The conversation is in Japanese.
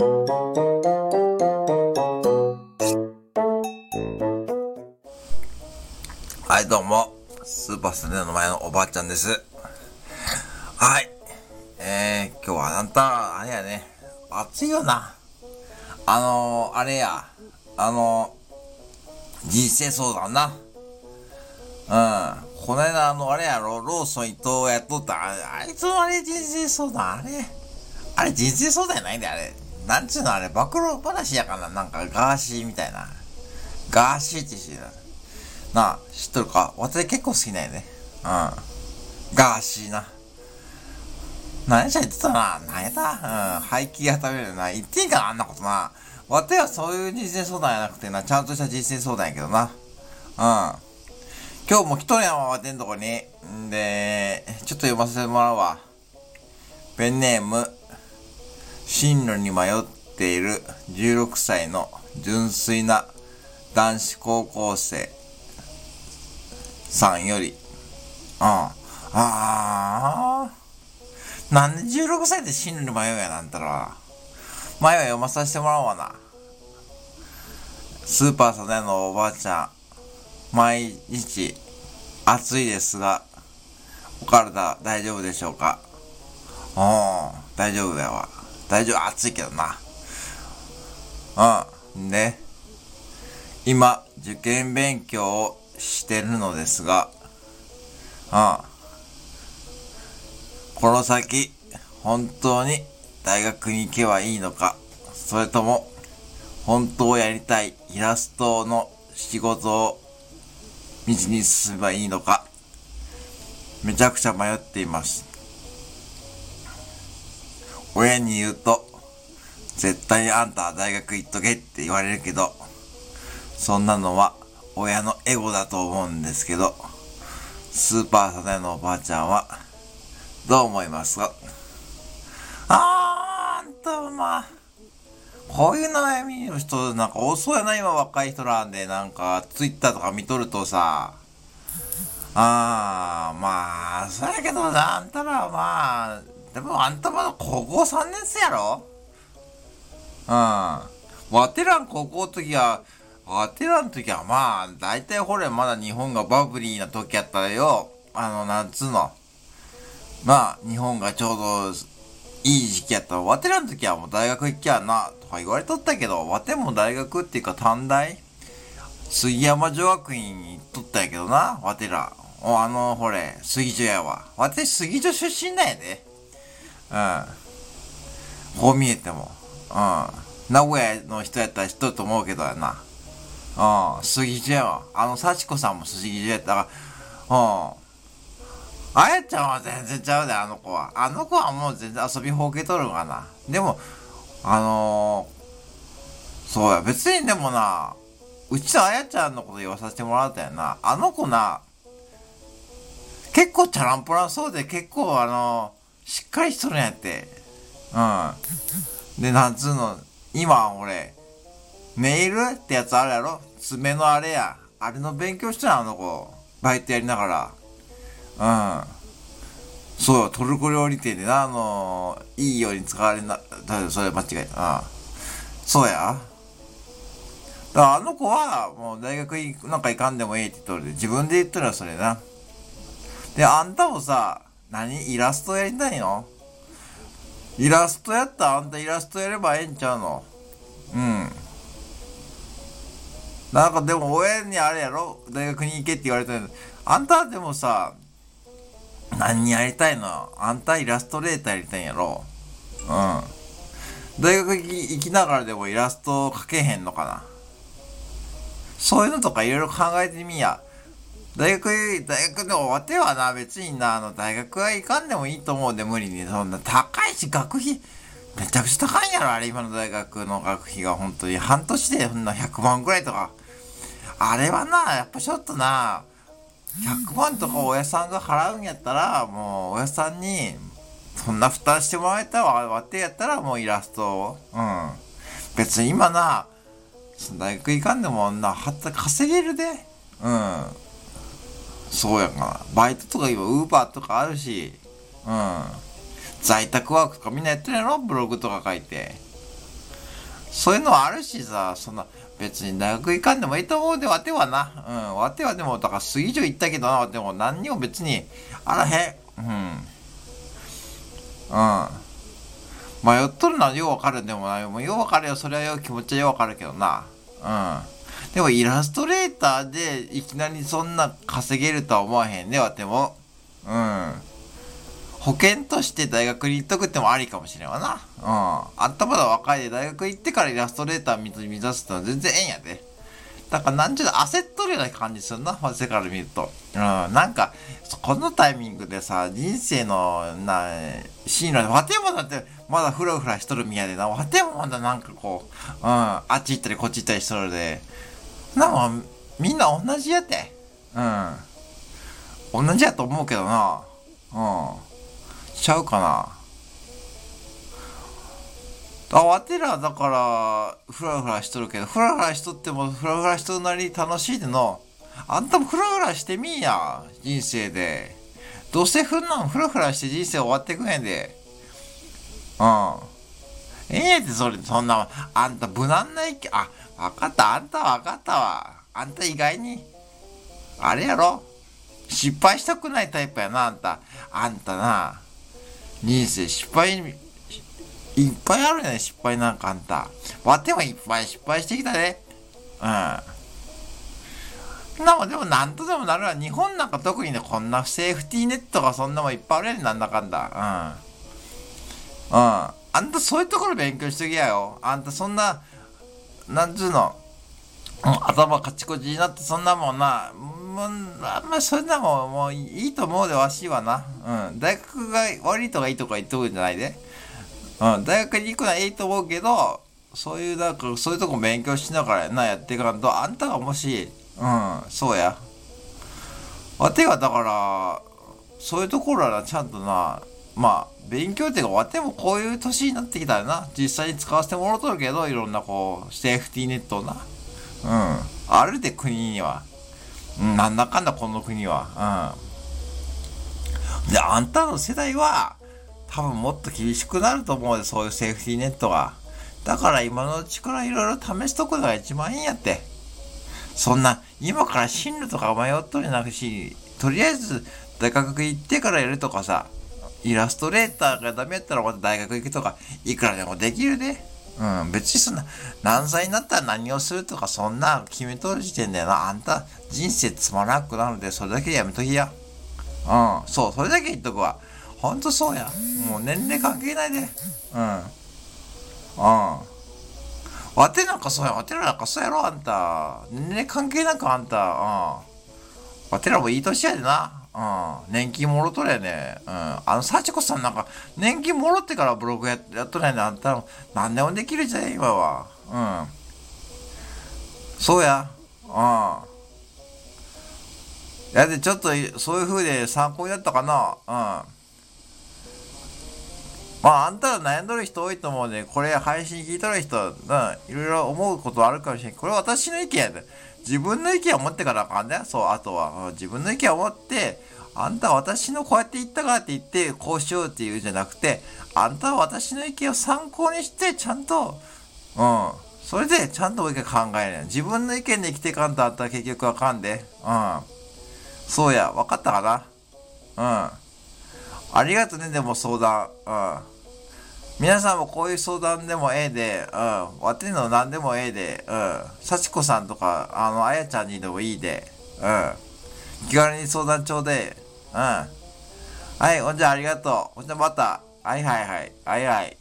はい、どうも。スーパースタネの前のおばあちゃんです。はい。えー、今日はあんた、あれやね。暑いよな。あのー、あれや。あのー、人生相談な。うん。この間、あの、あれやろ、ローソン伊藤やっとった。ああいつのあれ人生相談、あれ。あれ人生相談やないんだよ、あれ。なんちゅうの、あれ、暴露話やから、なんか、ガーシーみたいな。ガーシーって知らなあ、知っとるか？私結構好きなんやね。うん。ガーシーな。何しゃ言ってたな。何やった？うん。廃棄が食べるな。言っていいかな？あんなことな。わてはそういう人生相談やなくてな、ちゃんとした人生相談やけどな。うん。今日も来とるやわ、わてんとこに。んで、ちょっと読ませてもらうわ。ペンネーム、進路に迷っている16歳の純粋な男子高校生さんより、うん。ああ、なんで16歳で進路に迷うやなんたら。前は読まさせてもらおうわな。スーパーサネのおばあちゃん、毎日暑いですが、お体大丈夫でしょうか？うん、大丈夫だよわ。大丈夫、暑いけどな。うん。で、今、受験勉強をしてるのですが、うん。この先、本当に大学に行けばいいのか、それとも、本当をやりたいイラストの仕事を道に進めばいいのか、めちゃくちゃ迷っています。親に言うと、絶対にあんたは大学行っとけって言われるけど、そんなのは親のエゴだと思うんですけど、スーパーサタヤのおばあちゃんは、どう思いますか？あー、んたまあ、こういう悩みの人、なんか多そうやな、今若い人なんで、なんか、ツイッターとか見とるとさ、あー、まあ、そうやけどな、あんたらまあ、でもあんたまだ高校3年生やろ？うん。わてらん高校の時は、わてらん時はまあ、大体ほれまだ日本がバブリーな時やったらよ、あの、なんつうの。まあ、日本がちょうどいい時期やったら、わてらん時はもう大学行きゃな、とか言われとったけど、わても大学っていうか短大？杉山女学院に行っとったんやけどな、わてら。お、あの、ほれ、杉女やわ。わて杉女出身なんやで。うん。こう見えても。うん。名古屋の人やったら知っとると思うけどやな。うん。杉女やわ。あの、幸子さんも杉女やったから、うん。あやちゃんは全然ちゃうで、あの子は。あの子はもう全然遊びほうけとるんかな。でも、あのー、そうや、別にでもな、うちのあやちゃんのこと言わさせてもらったやな。あの子な、結構チャランポランそうで結構あの、しっかりしとるんやって。うん。で、なんつうの、今俺、ネイルってやつあるやろ？爪のあれや。あれの勉強してるあの子。バイトやりながら。うん。そう、トルコ料理店でな、あのー、いいように使われな、だそれ間違えた。うん。そうや。だあの子は、もう大学なんか行かんでもいいって言っとるで、自分で言ったらそれな。で、あんたもさ、何？イラストやりたいの？イラストやったらあんたイラストやればええんちゃうの？うん。なんかでも親にあれやろ？大学に行けって言われたの。あんたでもさ、何やりたいの？あんたイラストレーターやりたいんやろ？うん。大学行きながらでもイラスト描けへんのかな？そういうのとかいろいろ考えてみや。大学、大学で終わってはな、別にな、あの、大学は行かんでもいいと思うで、無理に。そんな高いし、学費、めちゃくちゃ高いんやろ、あれ、今の大学の学費が、本当に。半年で、そんな100万くらいとか。あれはな、やっぱちょっとな、100万とか親さんが払うんやったら、もう、親さんに、そんな負担してもらえたわ、わってやったら、もうイラストを。うん。別に今な、大学行かんでもな、はた稼げるで。うん。そうやんかな。バイトとか今、ウーバーとかあるし、うん。在宅ワークとかみんなやってるやろ？ブログとか書いて。そういうのはあるしさ、そんな、別に大学行かんでもいいと思うで、わてはな。うん、わてはでも、だから杉以行ったけどな、でも何にも別に、あらへん。うん。うん。迷っとるのはようわかるでもない。もうようわかるよ。それはよう気持ちはようわかるけどな。うん。でもイラストレーターでいきなりそんな稼げるとは思わへんね、わても。うん。保険として大学に行っとくってもありかもしれんわな。うん。あんたまだ若いで大学行ってからイラストレーター目指すってのは全然ええんやで。だからなんちゅうの焦っとるような感じするな、世から見ると。うん。なんか、このタイミングでさ、人生の、な、進路で、わてもだって、まだふらふらしとるみやでな、わてもまだなんかこう、うん、あっち行ったりこっち行ったりしとるで、なん、みんな同じやて。うん。同じやと思うけどな。うん。ちゃうかな。あ、わてらだから、ふらふらしとるけど、ふらふらしとっても、ふらふらしとるなり楽しいでの。あんたもふらふらしてみんや、人生で。どうせふんなんふらふらして人生終わってくへんで。うん。ええって、それ、そんな、あんた無難な意見、あ、わかった、あんたわかったわ。あんた意外に、あれやろ失敗したくないタイプやな、あんた。あんたな、人生失敗いっぱいあるね、失敗なんかあんた。わてもいっぱい失敗してきたね。うん。なんかでもなんとでもなるわ。日本なんか特にね、こんなセーフティーネットがそんなもんいっぱいあるやん、なんだかんだ。うん。うん。あんたそういうところ勉強しときやよ。あんたそんな、なんつうの、うん、頭カチコチになってそんなもんな、もう、あんまりそんなもん、もういいと思うでわしはな。うん。大学が悪いとかいいとか言っとくんじゃないで。うん、大学に行くのはいいと思うけど、そういう、なんか、そういうとこ勉強しながらな、やっていかんと、あんたがもし、うん、そうや。わてが、だから、そういうところはな、ちゃんとな、まあ、勉強っていうか、わてもこういう年になってきたらな、実際に使わせてもらうとるけど、いろんなこう、セーフティーネットをな。うん。あるで国には。うん、なんだかんだこの国は。うん。で、あんたの世代は、多分もっと厳しくなると思うで、そういうセーフティーネットが。だから今のうちからいろいろ試しとくのが一番いいんやって。そんな、今から進路とか迷っとるなくし、とりあえず大学行ってからやるとかさ、イラストレーターがダメやったらまた大学行くとか、いくらでもできるで。うん、別にそんな、何歳になったら何をするとか、そんな決めとる時点だよな。あんた、人生つまらなくなるんで、それだけやめときや。うん、そう、それだけ言っとくわ。ほんとそうや。もう年齢関係ないで。うん。うん。わてなんかそうや。わてらなんかそうやろ、あんた。年齢関係なくあんた。うん。わてらもいい年やでな。うん。年金もろとるやね。うん。あの、幸子さんなんか、年金もろってからブログややっとれやん、あんた、何でもできるじゃん、今は。うん。そうや。うん。やで、ちょっと、そういう風で参考になったかな。うん。まあ、あんたら悩んどる人多いと思うね。これ配信聞いとる人、いろいろ思うことあるかもしれん。これ私の意見やで。自分の意見を持ってからあかんね。そう、あとは、自分の意見を持って、あんた私のこうやって言ったからって言って、こうしようっていうんじゃなくて、あんたは私の意見を参考にして、ちゃんと、うん。それで、ちゃんともう一回考える。自分の意見で生きていかんとあんたは結局あかんで。うん。そうや、分かったかな？うん。ありがとね、でも相談。うん。皆さんもこういう相談でもええで、うん。わての何でもええで、うん。幸子さんとか、あの、あやちゃんにでもいいで、うん。気軽に相談ちょうで、うん。はい、ほんじゃありがとう。ほんじゃまた。はいはいはい。はいはい。